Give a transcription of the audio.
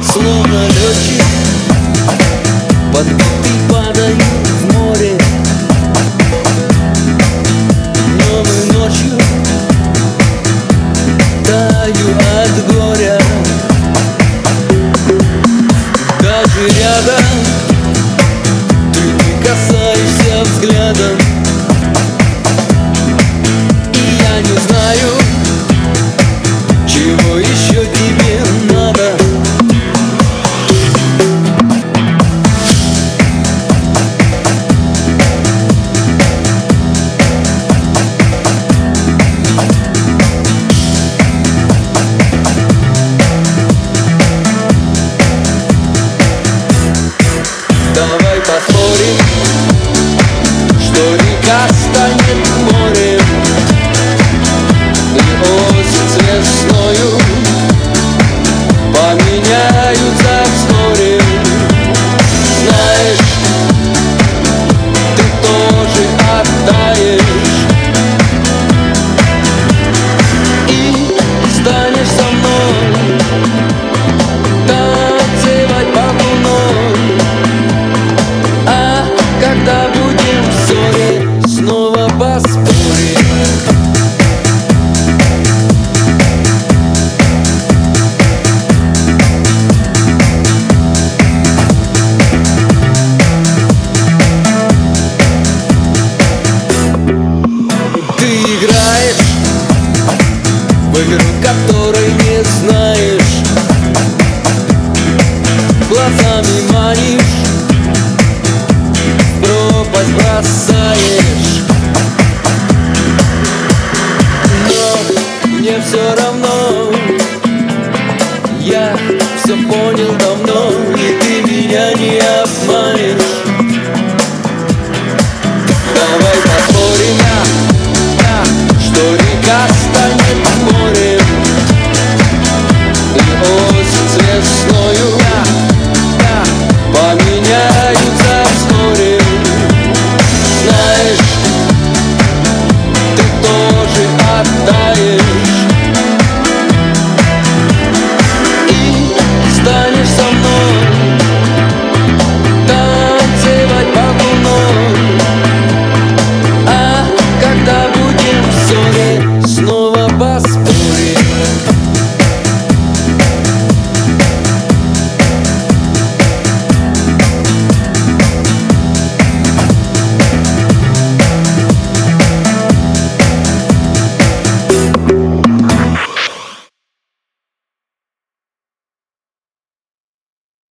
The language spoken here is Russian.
Словно летчик что река станет морем, и озеро поспорим играешь в игру, которой не знаешь. все понял давно, и ты меня не обманешь.